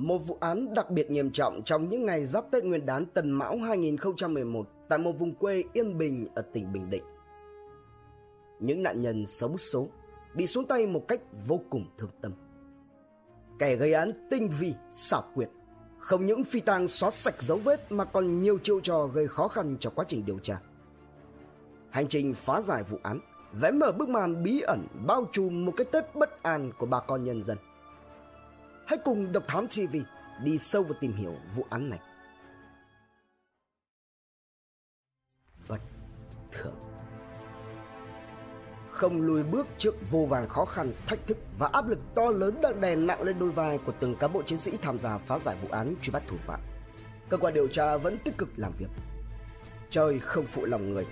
Một vụ án đặc biệt nghiêm trọng trong những ngày giáp Tết Nguyên đán Tân Mão 2011 tại một vùng quê yên bình ở tỉnh Bình Định. Những nạn nhân xấu số bị xuống tay một cách vô cùng thương tâm. Kẻ gây án tinh vi, xảo quyệt, không những phi tang xóa sạch dấu vết mà còn nhiều chiêu trò gây khó khăn cho quá trình điều tra. Hành trình phá giải vụ án vẽ mở bức màn bí ẩn bao trùm một cái Tết bất an của bà con nhân dân. Hãy cùng Độc Thám TV đi sâu vào tìm hiểu vụ án này. Bất thường Không lùi bước trước vô vàn khó khăn, thách thức và áp lực to lớn đang đè nặng lên đôi vai của từng cán bộ chiến sĩ tham gia phá giải vụ án truy bắt thủ phạm. Cơ quan điều tra vẫn tích cực làm việc. Trời không phụ lòng người,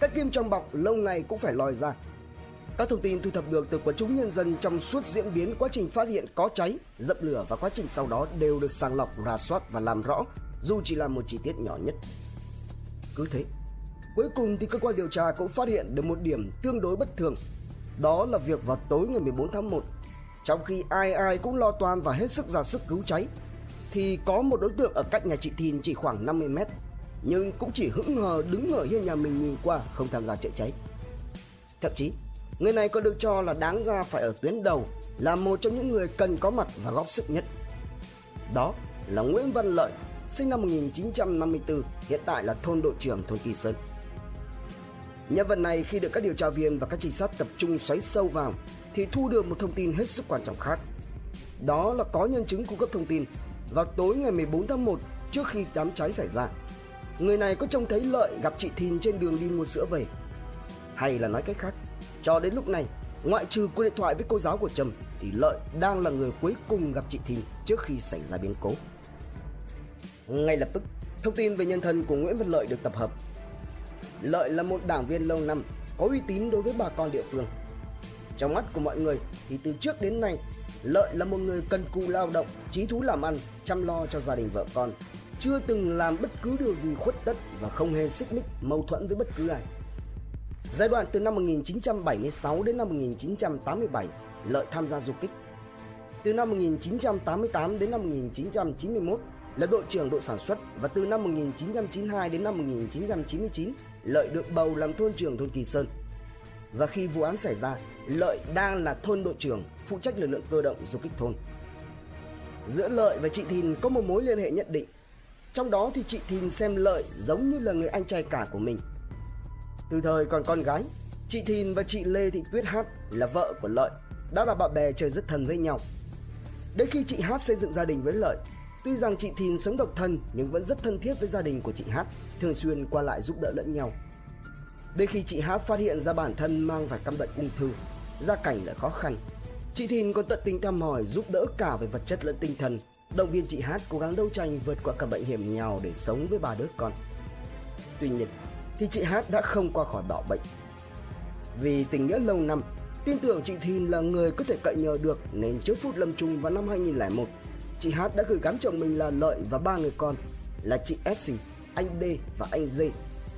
các kim trong bọc lâu ngày cũng phải lòi ra. Các thông tin thu thập được từ quần chúng nhân dân trong suốt diễn biến quá trình phát hiện có cháy, dập lửa và quá trình sau đó đều được sàng lọc, rà soát và làm rõ, dù chỉ là một chi tiết nhỏ nhất. Cứ thế, cuối cùng thì cơ quan điều tra cũng phát hiện được một điểm tương đối bất thường. Đó là việc vào tối ngày 14 tháng 1, trong khi ai ai cũng lo toan và hết sức ra sức cứu cháy, thì có một đối tượng ở cách nhà chị Thìn chỉ khoảng 50 mét nhưng cũng chỉ hững hờ đứng ở hiên nhà mình nhìn qua không tham gia chữa cháy. Thậm chí, người này còn được cho là đáng ra phải ở tuyến đầu, là một trong những người cần có mặt và góp sức nhất. Đó là Nguyễn Văn Lợi, sinh năm 1954, hiện tại là thôn đội trưởng thôn Kỳ Sơn. Nhân vật này khi được các điều tra viên và các trinh sát tập trung xoáy sâu vào thì thu được một thông tin hết sức quan trọng khác. Đó là có nhân chứng cung cấp thông tin vào tối ngày 14 tháng 1 trước khi đám cháy xảy ra người này có trông thấy Lợi gặp chị Thìn trên đường đi mua sữa về. Hay là nói cách khác, cho đến lúc này, ngoại trừ cuộc điện thoại với cô giáo của Trầm thì Lợi đang là người cuối cùng gặp chị Thìn trước khi xảy ra biến cố. Ngay lập tức, thông tin về nhân thân của Nguyễn Văn Lợi được tập hợp. Lợi là một đảng viên lâu năm, có uy tín đối với bà con địa phương. Trong mắt của mọi người thì từ trước đến nay, Lợi là một người cần cù lao động, trí thú làm ăn, chăm lo cho gia đình vợ con, chưa từng làm bất cứ điều gì khuất tất và không hề xích mích mâu thuẫn với bất cứ ai. Giai đoạn từ năm 1976 đến năm 1987, Lợi tham gia du kích. Từ năm 1988 đến năm 1991 là đội trưởng đội sản xuất và từ năm 1992 đến năm 1999, Lợi được bầu làm thôn trưởng thôn Kỳ Sơn. Và khi vụ án xảy ra, Lợi đang là thôn đội trưởng phụ trách lực lượng cơ động du kích thôn. Giữa Lợi và chị Thìn có một mối liên hệ nhất định trong đó thì chị Thìn xem Lợi giống như là người anh trai cả của mình. Từ thời còn con gái, chị Thìn và chị Lê Thị Tuyết Hát là vợ của Lợi, đã là bạn bè chơi rất thân với nhau. Đến khi chị Hát xây dựng gia đình với Lợi, tuy rằng chị Thìn sống độc thân nhưng vẫn rất thân thiết với gia đình của chị Hát, thường xuyên qua lại giúp đỡ lẫn nhau. Đến khi chị Hát phát hiện ra bản thân mang phải căn bệnh ung thư, gia cảnh lại khó khăn, chị Thìn còn tận tình thăm hỏi giúp đỡ cả về vật chất lẫn tinh thần động viên chị Hát cố gắng đấu tranh vượt qua căn bệnh hiểm nghèo để sống với ba đứa con. Tuy nhiên, thì chị Hát đã không qua khỏi bạo bệnh. Vì tình nghĩa lâu năm, tin tưởng chị Thìn là người có thể cậy nhờ được nên trước phút lâm chung vào năm 2001, chị Hát đã gửi gắm chồng mình là Lợi và ba người con là chị Essie, anh D và anh D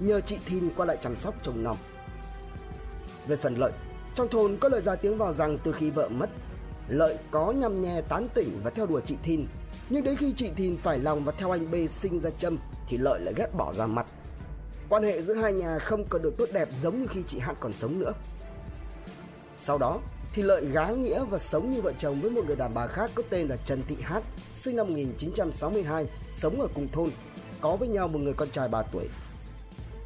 nhờ chị Thìn qua lại chăm sóc chồng nòng. Về phần Lợi, trong thôn có lời ra tiếng vào rằng từ khi vợ mất, Lợi có nhằm nhè tán tỉnh và theo đuổi chị Thìn nhưng đến khi chị Thìn phải lòng và theo anh B sinh ra châm thì Lợi lại ghét bỏ ra mặt. Quan hệ giữa hai nhà không còn được tốt đẹp giống như khi chị Hát còn sống nữa. Sau đó thì Lợi gá nghĩa và sống như vợ chồng với một người đàn bà khác có tên là Trần Thị Hát, sinh năm 1962, sống ở cùng thôn, có với nhau một người con trai 3 tuổi.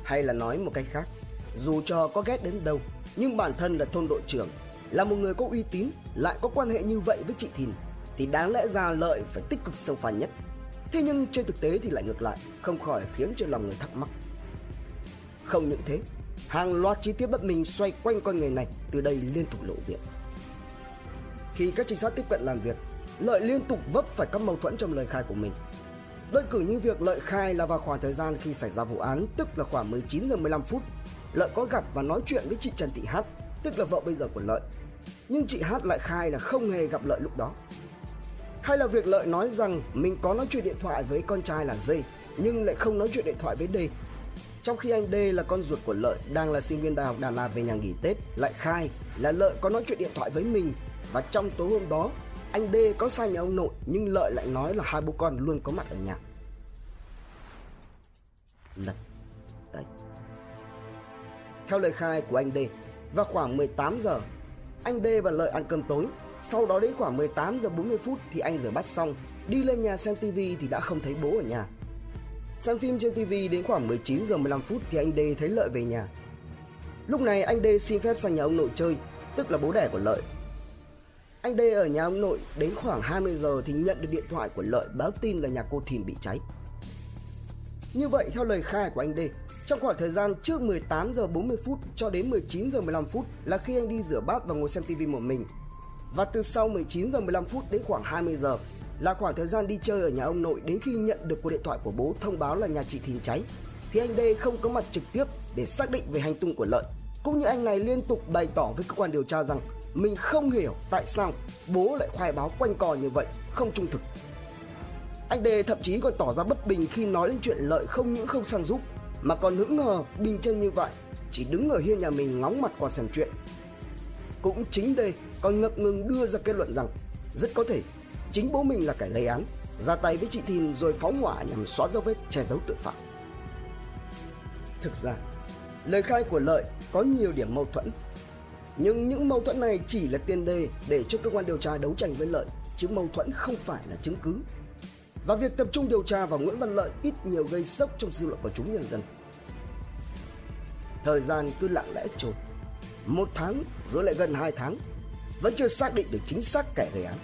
Hay là nói một cách khác, dù cho có ghét đến đâu, nhưng bản thân là thôn đội trưởng, là một người có uy tín, lại có quan hệ như vậy với chị Thìn thì đáng lẽ ra lợi phải tích cực sâu phản nhất. Thế nhưng trên thực tế thì lại ngược lại, không khỏi khiến cho lòng người thắc mắc. Không những thế, hàng loạt chi tiết bất minh xoay quanh con người này từ đây liên tục lộ diện. Khi các trinh sát tiếp cận làm việc, Lợi liên tục vấp phải các mâu thuẫn trong lời khai của mình. Đơn cử như việc Lợi khai là vào khoảng thời gian khi xảy ra vụ án, tức là khoảng 19 giờ 15 phút, Lợi có gặp và nói chuyện với chị Trần Thị Hát, tức là vợ bây giờ của Lợi. Nhưng chị Hát lại khai là không hề gặp Lợi lúc đó. Hay là việc Lợi nói rằng mình có nói chuyện điện thoại với con trai là Dê nhưng lại không nói chuyện điện thoại với D. Trong khi anh D là con ruột của Lợi đang là sinh viên đại học Đà Lạt về nhà nghỉ Tết lại khai là Lợi có nói chuyện điện thoại với mình và trong tối hôm đó anh D có sang nhà ông nội nhưng Lợi lại nói là hai bố con luôn có mặt ở nhà. Lật tẩy. Theo lời khai của anh D, vào khoảng 18 giờ, anh D và Lợi ăn cơm tối. Sau đó đến khoảng 18 giờ 40 phút thì anh rửa bát xong, đi lên nhà xem tivi thì đã không thấy bố ở nhà. Xem phim trên TV đến khoảng 19 giờ 15 phút thì anh D thấy Lợi về nhà. Lúc này anh D xin phép sang nhà ông nội chơi, tức là bố đẻ của Lợi. Anh D ở nhà ông nội đến khoảng 20 giờ thì nhận được điện thoại của Lợi báo tin là nhà cô Thìn bị cháy. Như vậy theo lời khai của anh D, trong khoảng thời gian trước 18 giờ 40 phút cho đến 19 giờ 15 phút là khi anh đi rửa bát và ngồi xem TV một mình. Và từ sau 19 giờ 15 phút đến khoảng 20 giờ là khoảng thời gian đi chơi ở nhà ông nội đến khi nhận được cuộc điện thoại của bố thông báo là nhà chị Thìn cháy thì anh D không có mặt trực tiếp để xác định về hành tung của Lợi. Cũng như anh này liên tục bày tỏ với cơ quan điều tra rằng mình không hiểu tại sao bố lại khoai báo quanh co như vậy, không trung thực. Anh D thậm chí còn tỏ ra bất bình khi nói đến chuyện Lợi không những không sang giúp mà còn hững hờ bình chân như vậy, chỉ đứng ở hiên nhà mình ngóng mặt qua xem chuyện. Cũng chính D còn ngập ngừng đưa ra kết luận rằng rất có thể chính bố mình là kẻ gây án, ra tay với chị Thìn rồi phóng hỏa nhằm xóa dấu vết che giấu tội phạm. Thực ra, lời khai của Lợi có nhiều điểm mâu thuẫn. Nhưng những mâu thuẫn này chỉ là tiền đề để cho cơ quan điều tra đấu tranh với Lợi, chứ mâu thuẫn không phải là chứng cứ. Và việc tập trung điều tra vào Nguyễn Văn Lợi ít nhiều gây sốc trong dư luận của chúng nhân dân. Thời gian cứ lặng lẽ trôi. Một tháng rồi lại gần hai tháng, vẫn chưa xác định được chính xác kẻ gây án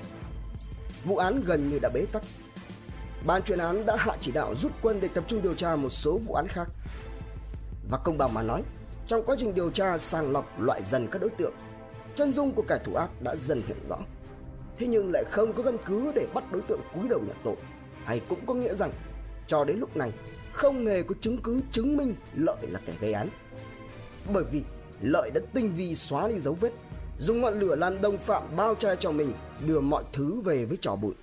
vụ án gần như đã bế tắc. Ban chuyên án đã hạ chỉ đạo rút quân để tập trung điều tra một số vụ án khác. Và công bằng mà nói, trong quá trình điều tra sàng lọc loại dần các đối tượng, chân dung của kẻ thủ ác đã dần hiện rõ. Thế nhưng lại không có căn cứ để bắt đối tượng cúi đầu nhận tội, hay cũng có nghĩa rằng cho đến lúc này không hề có chứng cứ chứng minh Lợi là kẻ gây án. Bởi vì Lợi đã tinh vi xóa đi dấu vết dùng ngọn lửa làm đồng phạm bao che cho mình, đưa mọi thứ về với trò bụi.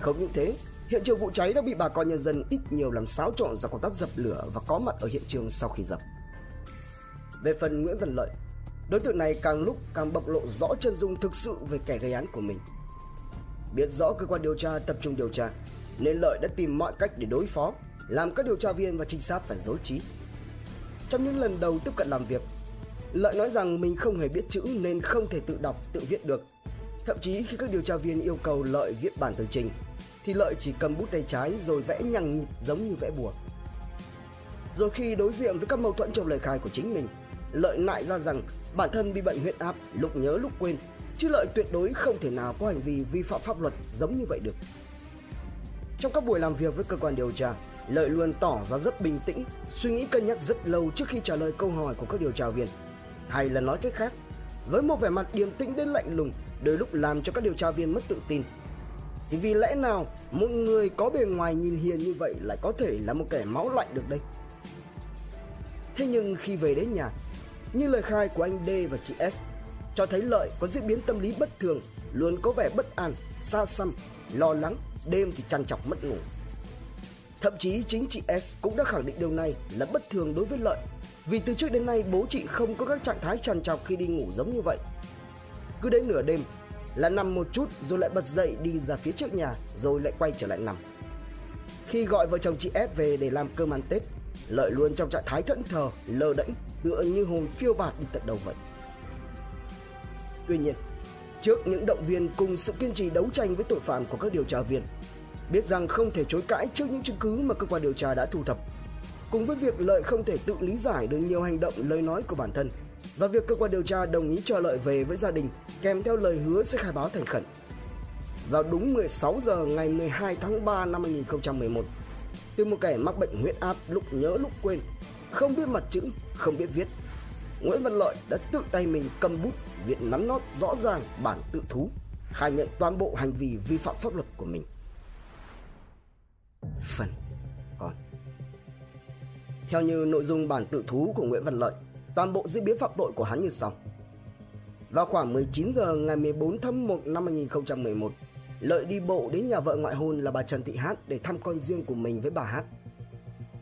Không những thế, hiện trường vụ cháy đã bị bà con nhân dân ít nhiều làm xáo trộn do công tác dập lửa và có mặt ở hiện trường sau khi dập. Về phần Nguyễn Văn Lợi, đối tượng này càng lúc càng bộc lộ rõ chân dung thực sự về kẻ gây án của mình. Biết rõ cơ quan điều tra tập trung điều tra, nên Lợi đã tìm mọi cách để đối phó, làm các điều tra viên và trinh sát phải dối trí. Trong những lần đầu tiếp cận làm việc, Lợi nói rằng mình không hề biết chữ nên không thể tự đọc, tự viết được. Thậm chí khi các điều tra viên yêu cầu Lợi viết bản tường trình, thì Lợi chỉ cầm bút tay trái rồi vẽ nhằng nhịp giống như vẽ bùa. Rồi khi đối diện với các mâu thuẫn trong lời khai của chính mình, Lợi nại ra rằng bản thân bị bệnh huyết áp lúc nhớ lúc quên, chứ Lợi tuyệt đối không thể nào có hành vi vi phạm pháp luật giống như vậy được. Trong các buổi làm việc với cơ quan điều tra, Lợi luôn tỏ ra rất bình tĩnh, suy nghĩ cân nhắc rất lâu trước khi trả lời câu hỏi của các điều tra viên – hay là nói cách khác, với một vẻ mặt điềm tĩnh đến lạnh lùng, đôi lúc làm cho các điều tra viên mất tự tin. Thì vì lẽ nào một người có bề ngoài nhìn hiền như vậy lại có thể là một kẻ máu lạnh được đây? Thế nhưng khi về đến nhà, như lời khai của anh D và chị S cho thấy Lợi có diễn biến tâm lý bất thường, luôn có vẻ bất an, xa xăm, lo lắng, đêm thì chăn chọc mất ngủ. Thậm chí chính chị S cũng đã khẳng định điều này là bất thường đối với Lợi vì từ trước đến nay bố chị không có các trạng thái trằn trọc khi đi ngủ giống như vậy. Cứ đến nửa đêm là nằm một chút rồi lại bật dậy đi ra phía trước nhà rồi lại quay trở lại nằm. Khi gọi vợ chồng chị S về để làm cơm ăn Tết, Lợi luôn trong trạng thái thẫn thờ, lơ đễnh, tựa như hồn phiêu bạt đi tận đầu vậy. Tuy nhiên, trước những động viên cùng sự kiên trì đấu tranh với tội phạm của các điều tra viên, biết rằng không thể chối cãi trước những chứng cứ mà cơ quan điều tra đã thu thập Cùng với việc Lợi không thể tự lý giải được nhiều hành động lời nói của bản thân và việc cơ quan điều tra đồng ý cho Lợi về với gia đình kèm theo lời hứa sẽ khai báo thành khẩn. Vào đúng 16 giờ ngày 12 tháng 3 năm 2011, từ một kẻ mắc bệnh huyết áp lúc nhớ lúc quên, không biết mặt chữ, không biết viết, Nguyễn Văn Lợi đã tự tay mình cầm bút viết nắn nót rõ ràng bản tự thú, khai nhận toàn bộ hành vi vi phạm pháp luật của mình. Phần còn theo như nội dung bản tự thú của Nguyễn Văn Lợi, toàn bộ diễn biến phạm tội của hắn như sau. Vào khoảng 19 giờ ngày 14 tháng 1 năm 2011, Lợi đi bộ đến nhà vợ ngoại hôn là bà Trần Thị Hát để thăm con riêng của mình với bà Hát.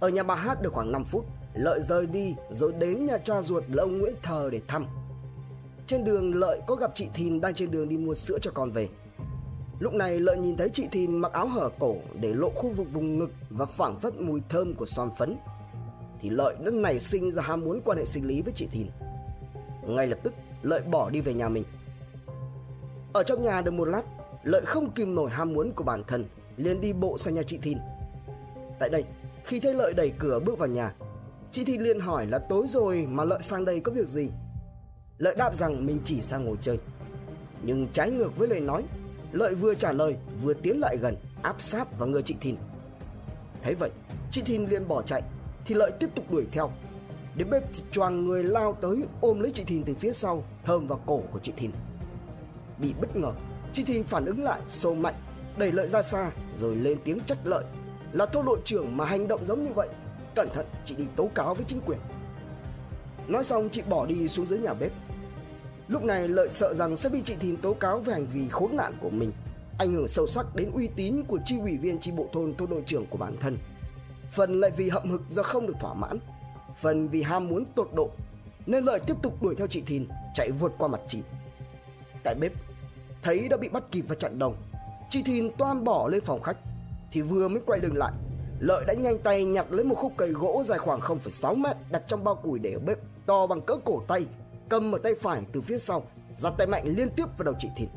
Ở nhà bà Hát được khoảng 5 phút, Lợi rời đi rồi đến nhà cha ruột là ông Nguyễn Thờ để thăm. Trên đường Lợi có gặp chị Thìn đang trên đường đi mua sữa cho con về. Lúc này Lợi nhìn thấy chị Thìn mặc áo hở cổ để lộ khu vực vùng ngực và phảng phất mùi thơm của son phấn. Thì Lợi đã nảy sinh ra ham muốn quan hệ sinh lý với chị Thìn. Ngay lập tức Lợi bỏ đi về nhà mình. Ở trong nhà được một lát, Lợi không kìm nổi ham muốn của bản thân, liền đi bộ sang nhà chị Thìn. Tại đây, khi thấy Lợi đẩy cửa bước vào nhà, chị Thìn liền hỏi là tối rồi mà Lợi sang đây có việc gì. Lợi đáp rằng mình chỉ sang ngồi chơi. Nhưng trái ngược với lời nói, Lợi vừa trả lời vừa tiến lại gần áp sát vào người chị Thìn. Thấy vậy, chị Thìn liền bỏ chạy thì Lợi tiếp tục đuổi theo. Đến bếp choàng người lao tới ôm lấy chị Thìn từ phía sau thơm vào cổ của chị Thìn. Bị bất ngờ, chị Thìn phản ứng lại sâu mạnh đẩy Lợi ra xa rồi lên tiếng trách Lợi là thô đội trưởng mà hành động giống như vậy. Cẩn thận chị đi tố cáo với chính quyền. Nói xong chị bỏ đi xuống dưới nhà bếp Lúc này Lợi sợ rằng sẽ bị chị Thìn tố cáo về hành vi khốn nạn của mình, ảnh hưởng sâu sắc đến uy tín của chi ủy viên chi bộ thôn thôn đội trưởng của bản thân. Phần lại vì hậm hực do không được thỏa mãn, phần vì ham muốn tột độ, nên Lợi tiếp tục đuổi theo chị Thìn, chạy vượt qua mặt chị. Tại bếp, thấy đã bị bắt kịp và chặn đồng, chị Thìn toan bỏ lên phòng khách, thì vừa mới quay lưng lại, Lợi đã nhanh tay nhặt lấy một khúc cây gỗ dài khoảng 0,6 mét đặt trong bao củi để ở bếp, to bằng cỡ cổ tay cầm ở tay phải từ phía sau giật tay mạnh liên tiếp vào đầu chị Thìn.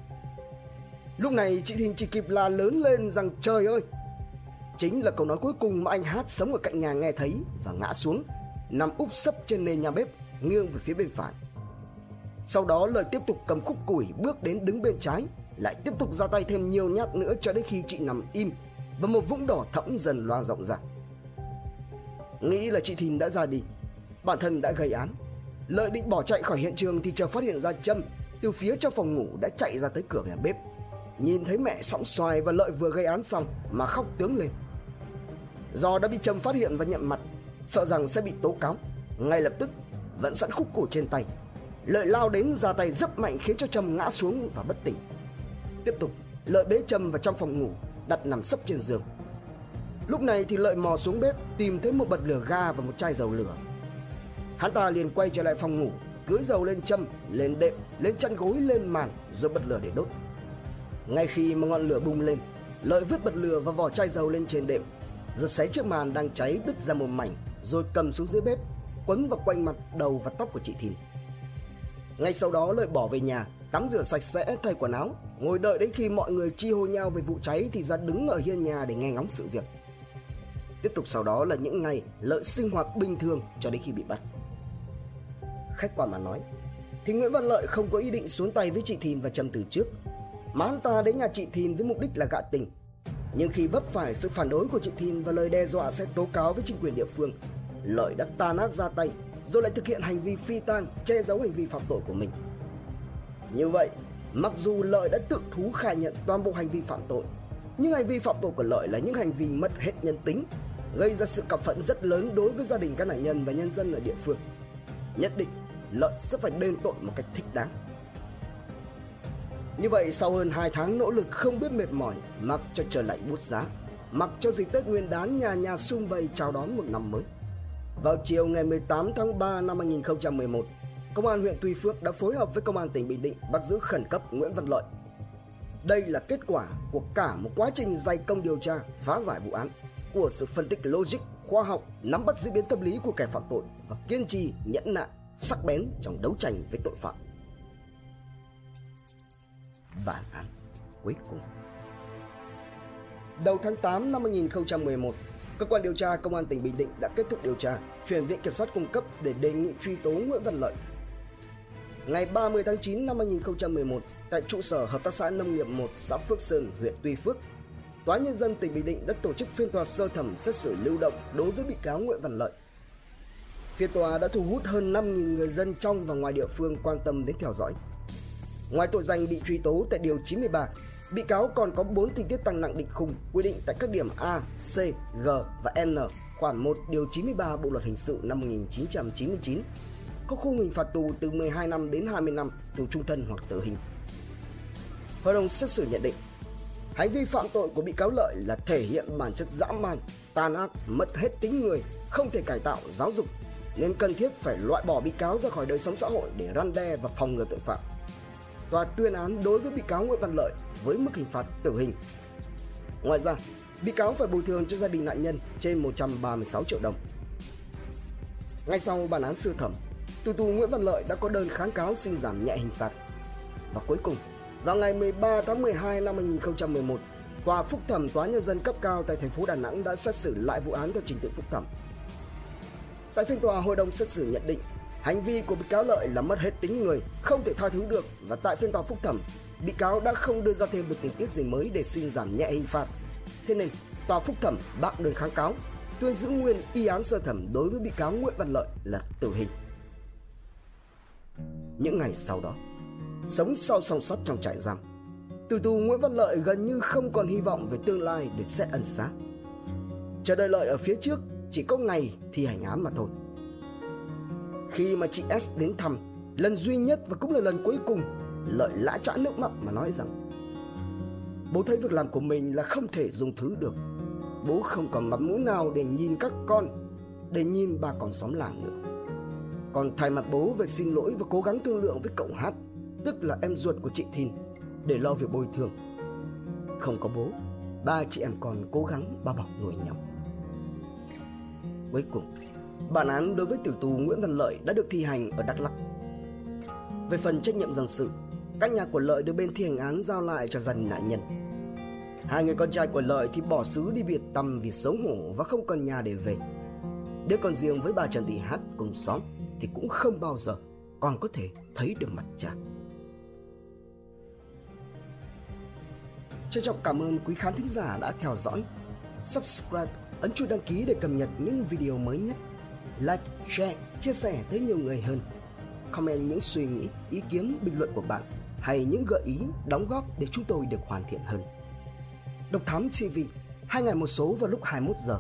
Lúc này chị Thìn chỉ kịp la lớn lên rằng, trời ơi! Chính là câu nói cuối cùng mà anh hát sống ở cạnh nhà nghe thấy và ngã xuống, nằm úp sấp trên nền nhà bếp, nghiêng về phía bên phải. Sau đó lời tiếp tục cầm khúc củi bước đến đứng bên trái, lại tiếp tục ra tay thêm nhiều nhát nữa cho đến khi chị nằm im và một vũng đỏ thẫm dần loang rộng ra. Nghĩ là chị Thìn đã ra đi, bản thân đã gây án. Lợi định bỏ chạy khỏi hiện trường thì chờ phát hiện ra Trâm từ phía trong phòng ngủ đã chạy ra tới cửa nhà bếp. Nhìn thấy mẹ sóng xoài và Lợi vừa gây án xong mà khóc tướng lên. Do đã bị Trâm phát hiện và nhận mặt, sợ rằng sẽ bị tố cáo, ngay lập tức vẫn sẵn khúc cổ trên tay. Lợi lao đến ra tay rất mạnh khiến cho Trâm ngã xuống và bất tỉnh. Tiếp tục, Lợi bế Trâm vào trong phòng ngủ, đặt nằm sấp trên giường. Lúc này thì Lợi mò xuống bếp tìm thấy một bật lửa ga và một chai dầu lửa Hắn ta liền quay trở lại phòng ngủ Cưới dầu lên châm, lên đệm, lên chăn gối, lên màn Rồi bật lửa để đốt. Ngay khi mà ngọn lửa bùng lên Lợi vứt bật lửa và vỏ chai dầu lên trên đệm Giật xé chiếc màn đang cháy đứt ra một mảnh Rồi cầm xuống dưới bếp Quấn vào quanh mặt, đầu và tóc của chị Thìn. Ngay sau đó Lợi bỏ về nhà Tắm rửa sạch sẽ, thay quần áo Ngồi đợi đến khi mọi người chi hô nhau về vụ cháy Thì ra đứng ở hiên nhà để nghe ngóng sự việc. Tiếp tục sau đó là những ngày Lợi sinh hoạt bình thường cho đến khi bị bắt khách quan mà nói. Thì Nguyễn Văn Lợi không có ý định xuống tay với chị Thìn và Trầm từ trước, mà hắn ta đến nhà chị Thìn với mục đích là gạ tình. Nhưng khi vấp phải sự phản đối của chị Thìn và lời đe dọa sẽ tố cáo với chính quyền địa phương, Lợi đã tan ác ra tay, rồi lại thực hiện hành vi phi tang, che giấu hành vi phạm tội của mình. Như vậy, mặc dù Lợi đã tự thú khai nhận toàn bộ hành vi phạm tội, nhưng hành vi phạm tội của Lợi là những hành vi mất hết nhân tính, gây ra sự căm phẫn rất lớn đối với gia đình các nạn nhân và nhân dân ở địa phương. Nhất định Lợi sẽ phải đền tội một cách thích đáng. Như vậy sau hơn 2 tháng nỗ lực không biết mệt mỏi Mặc cho trời lạnh bút giá Mặc cho dịp Tết Nguyên đán nhà nhà sum vầy chào đón một năm mới. Vào chiều ngày 18 tháng 3 năm 2011 Công an huyện Tuy Phước đã phối hợp với Công an tỉnh Bình Định bắt giữ khẩn cấp Nguyễn Văn Lợi. Đây là kết quả của cả một quá trình dày công điều tra, phá giải vụ án, của sự phân tích logic, khoa học, nắm bắt diễn biến tâm lý của kẻ phạm tội và kiên trì, nhẫn nại, sắc bén trong đấu tranh với tội phạm. Bản án cuối cùng Đầu tháng 8 năm 2011, cơ quan điều tra công an tỉnh Bình Định đã kết thúc điều tra, chuyển viện kiểm sát cung cấp để đề nghị truy tố Nguyễn Văn Lợi. Ngày 30 tháng 9 năm 2011, tại trụ sở Hợp tác xã Nông nghiệp 1 xã Phước Sơn, huyện Tuy Phước, Tòa nhân dân tỉnh Bình Định đã tổ chức phiên tòa sơ thẩm xét xử lưu động đối với bị cáo Nguyễn Văn Lợi. Phiên tòa đã thu hút hơn 5.000 người dân trong và ngoài địa phương quan tâm đến theo dõi. Ngoài tội danh bị truy tố tại Điều 93, bị cáo còn có 4 tình tiết tăng nặng định khung quy định tại các điểm A, C, G và N khoản 1 Điều 93 Bộ Luật Hình sự năm 1999 có khung hình phạt tù từ 12 năm đến 20 năm tù trung thân hoặc tử hình. Hội đồng xét xử nhận định Hành vi phạm tội của bị cáo Lợi là thể hiện bản chất dã man, tàn ác, mất hết tính người, không thể cải tạo, giáo dục nên cần thiết phải loại bỏ bị cáo ra khỏi đời sống xã hội để răn đe và phòng ngừa tội phạm. tòa tuyên án đối với bị cáo Nguyễn Văn Lợi với mức hình phạt tử hình. Ngoài ra, bị cáo phải bồi thường cho gia đình nạn nhân trên 136 triệu đồng. Ngay sau bản án sơ thẩm, tù tù Nguyễn Văn Lợi đã có đơn kháng cáo xin giảm nhẹ hình phạt. Và cuối cùng, vào ngày 13 tháng 12 năm 2011, Tòa phúc thẩm Tòa nhân dân cấp cao tại thành phố Đà Nẵng đã xét xử lại vụ án theo trình tự phúc thẩm. Tại phiên tòa, hội đồng xét xử nhận định hành vi của bị cáo Lợi là mất hết tính người, không thể tha thứ được và tại phiên tòa phúc thẩm, bị cáo đã không đưa ra thêm được tình tiết gì mới để xin giảm nhẹ hình phạt. Thế nên, tòa phúc thẩm bác đơn kháng cáo, tuyên giữ nguyên y án sơ thẩm đối với bị cáo Nguyễn Văn Lợi là tử hình. Những ngày sau đó, sống sau song sắt trong trại giam, từ tù Nguyễn Văn Lợi gần như không còn hy vọng về tương lai để xét ân xá. Chờ đợi Lợi ở phía trước chỉ có ngày thi hành án mà thôi. Khi mà chị S đến thăm, lần duy nhất và cũng là lần cuối cùng, Lợi lã trã nước mắt mà nói rằng Bố thấy việc làm của mình là không thể dùng thứ được. Bố không còn mặt mũi nào để nhìn các con, để nhìn bà còn xóm làng nữa. Còn thay mặt bố về xin lỗi và cố gắng thương lượng với cậu Hát, tức là em ruột của chị Thìn, để lo việc bồi thường. Không có bố, ba chị em còn cố gắng bao bọc nuôi nhau. Cuối cùng, bản án đối với tử tù Nguyễn Văn Lợi đã được thi hành ở Đắk Lắk. Về phần trách nhiệm dân sự, các nhà của Lợi được bên thi hành án giao lại cho gia đình nạn nhân. Hai người con trai của Lợi thì bỏ xứ đi biệt tăm vì xấu hổ và không còn nhà để về. Đứa con riêng với bà Trần Thị Hát cùng xóm thì cũng không bao giờ còn có thể thấy được mặt cha. Trân trọng cảm ơn quý khán thính giả đã theo dõi. Subscribe, ấn chuông đăng ký để cập nhật những video mới nhất. Like, share, chia sẻ tới nhiều người hơn. Comment những suy nghĩ, ý kiến, bình luận của bạn hay những gợi ý, đóng góp để chúng tôi được hoàn thiện hơn. Độc Thám TV, hai ngày một số vào lúc 21 giờ.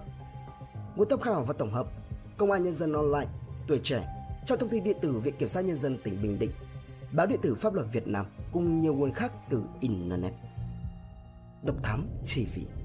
Nguồn tham khảo và tổng hợp, Công an Nhân dân Online, Tuổi Trẻ, trang thông tin điện tử Viện Kiểm sát Nhân dân tỉnh Bình Định, báo điện tử Pháp luật Việt Nam cùng nhiều nguồn khác từ Internet. Độc Thám TV